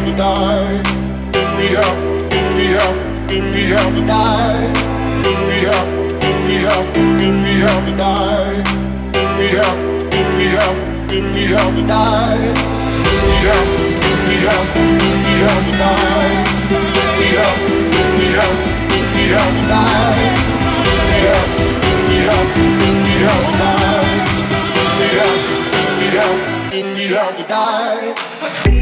have to die. We have, we have, we have to die. We have, we have, we have to die. We have, we have, we have to die. We have, we have, we have to die. We have, we have, we have to die. We have, we have, we have to die. We have, we have, we have to die.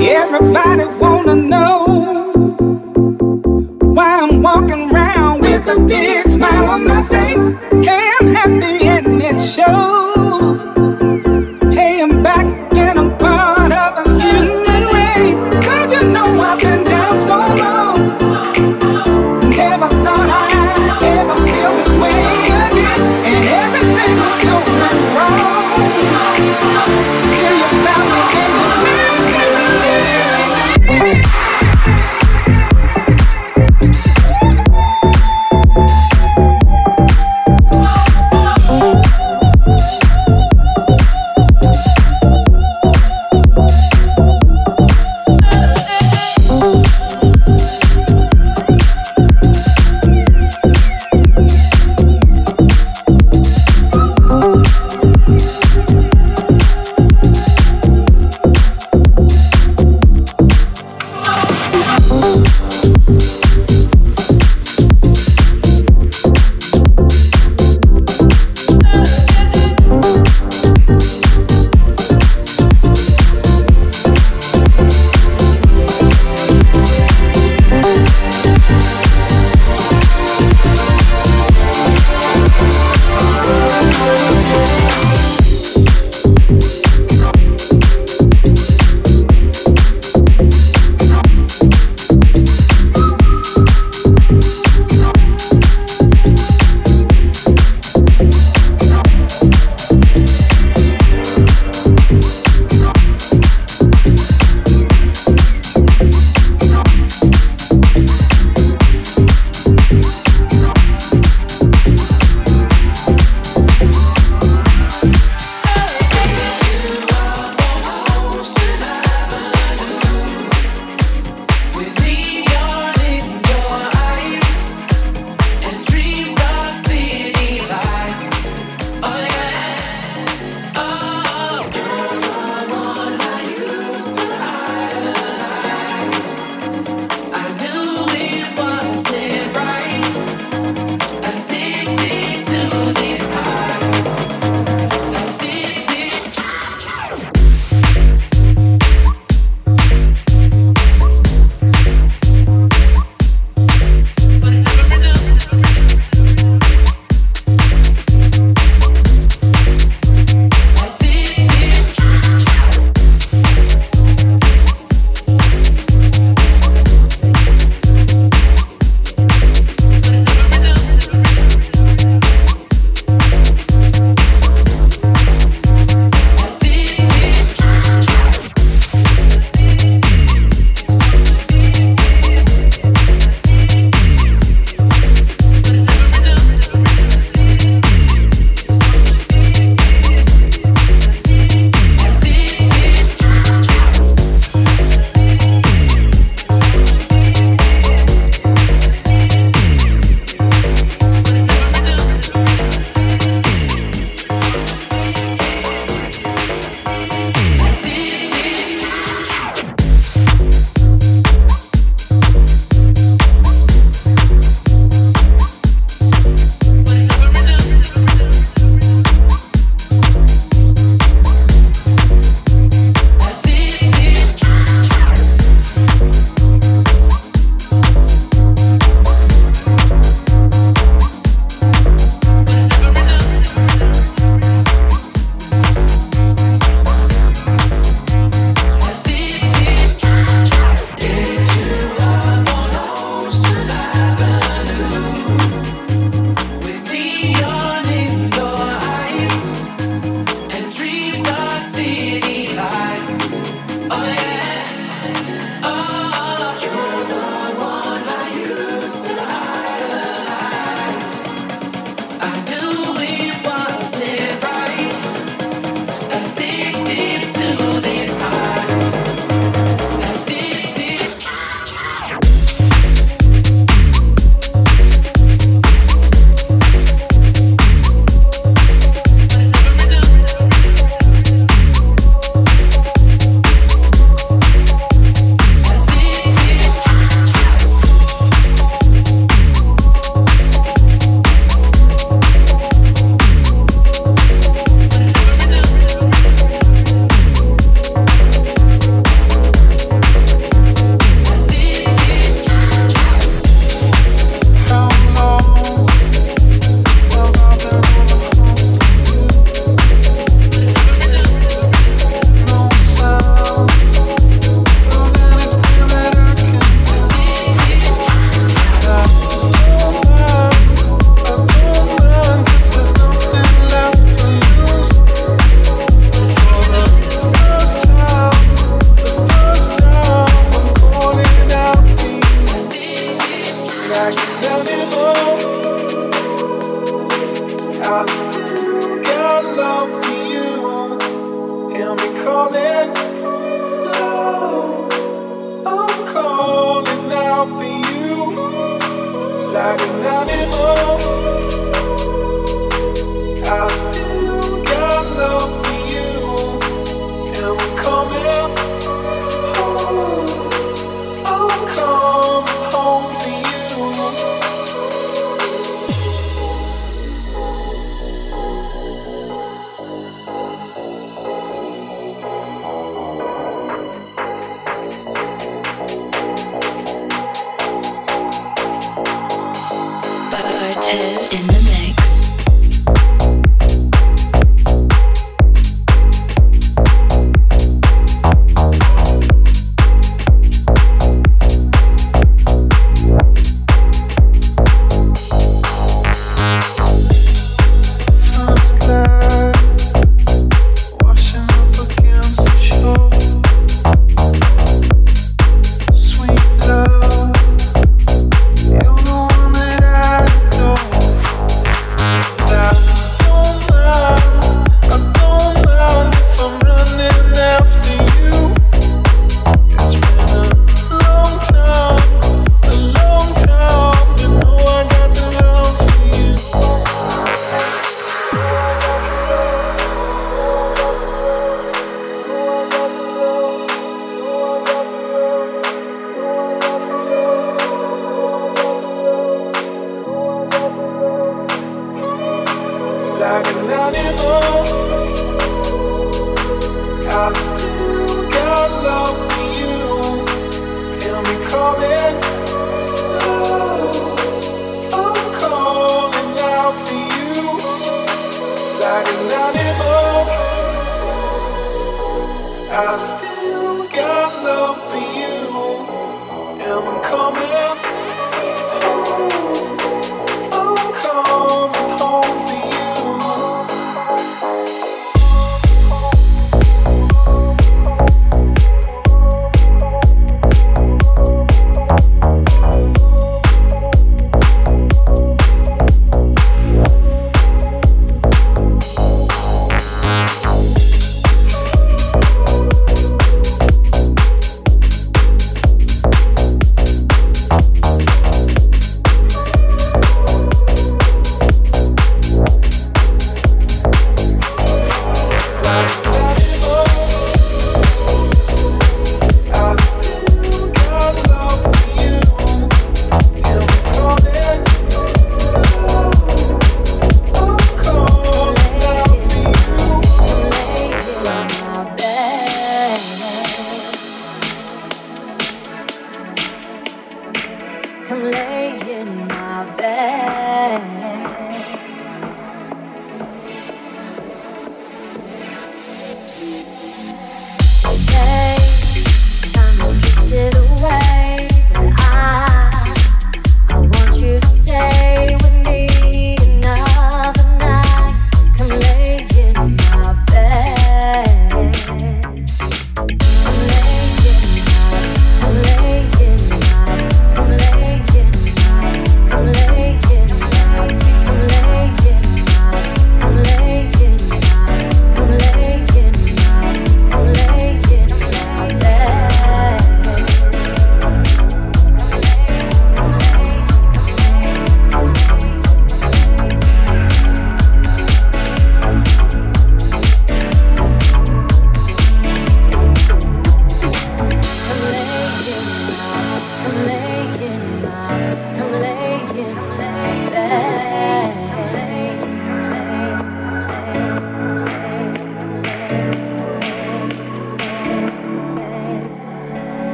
Everybody wanna know why I'm walking around with a big smile on my face. Hey, I'm happy and it shows.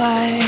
why?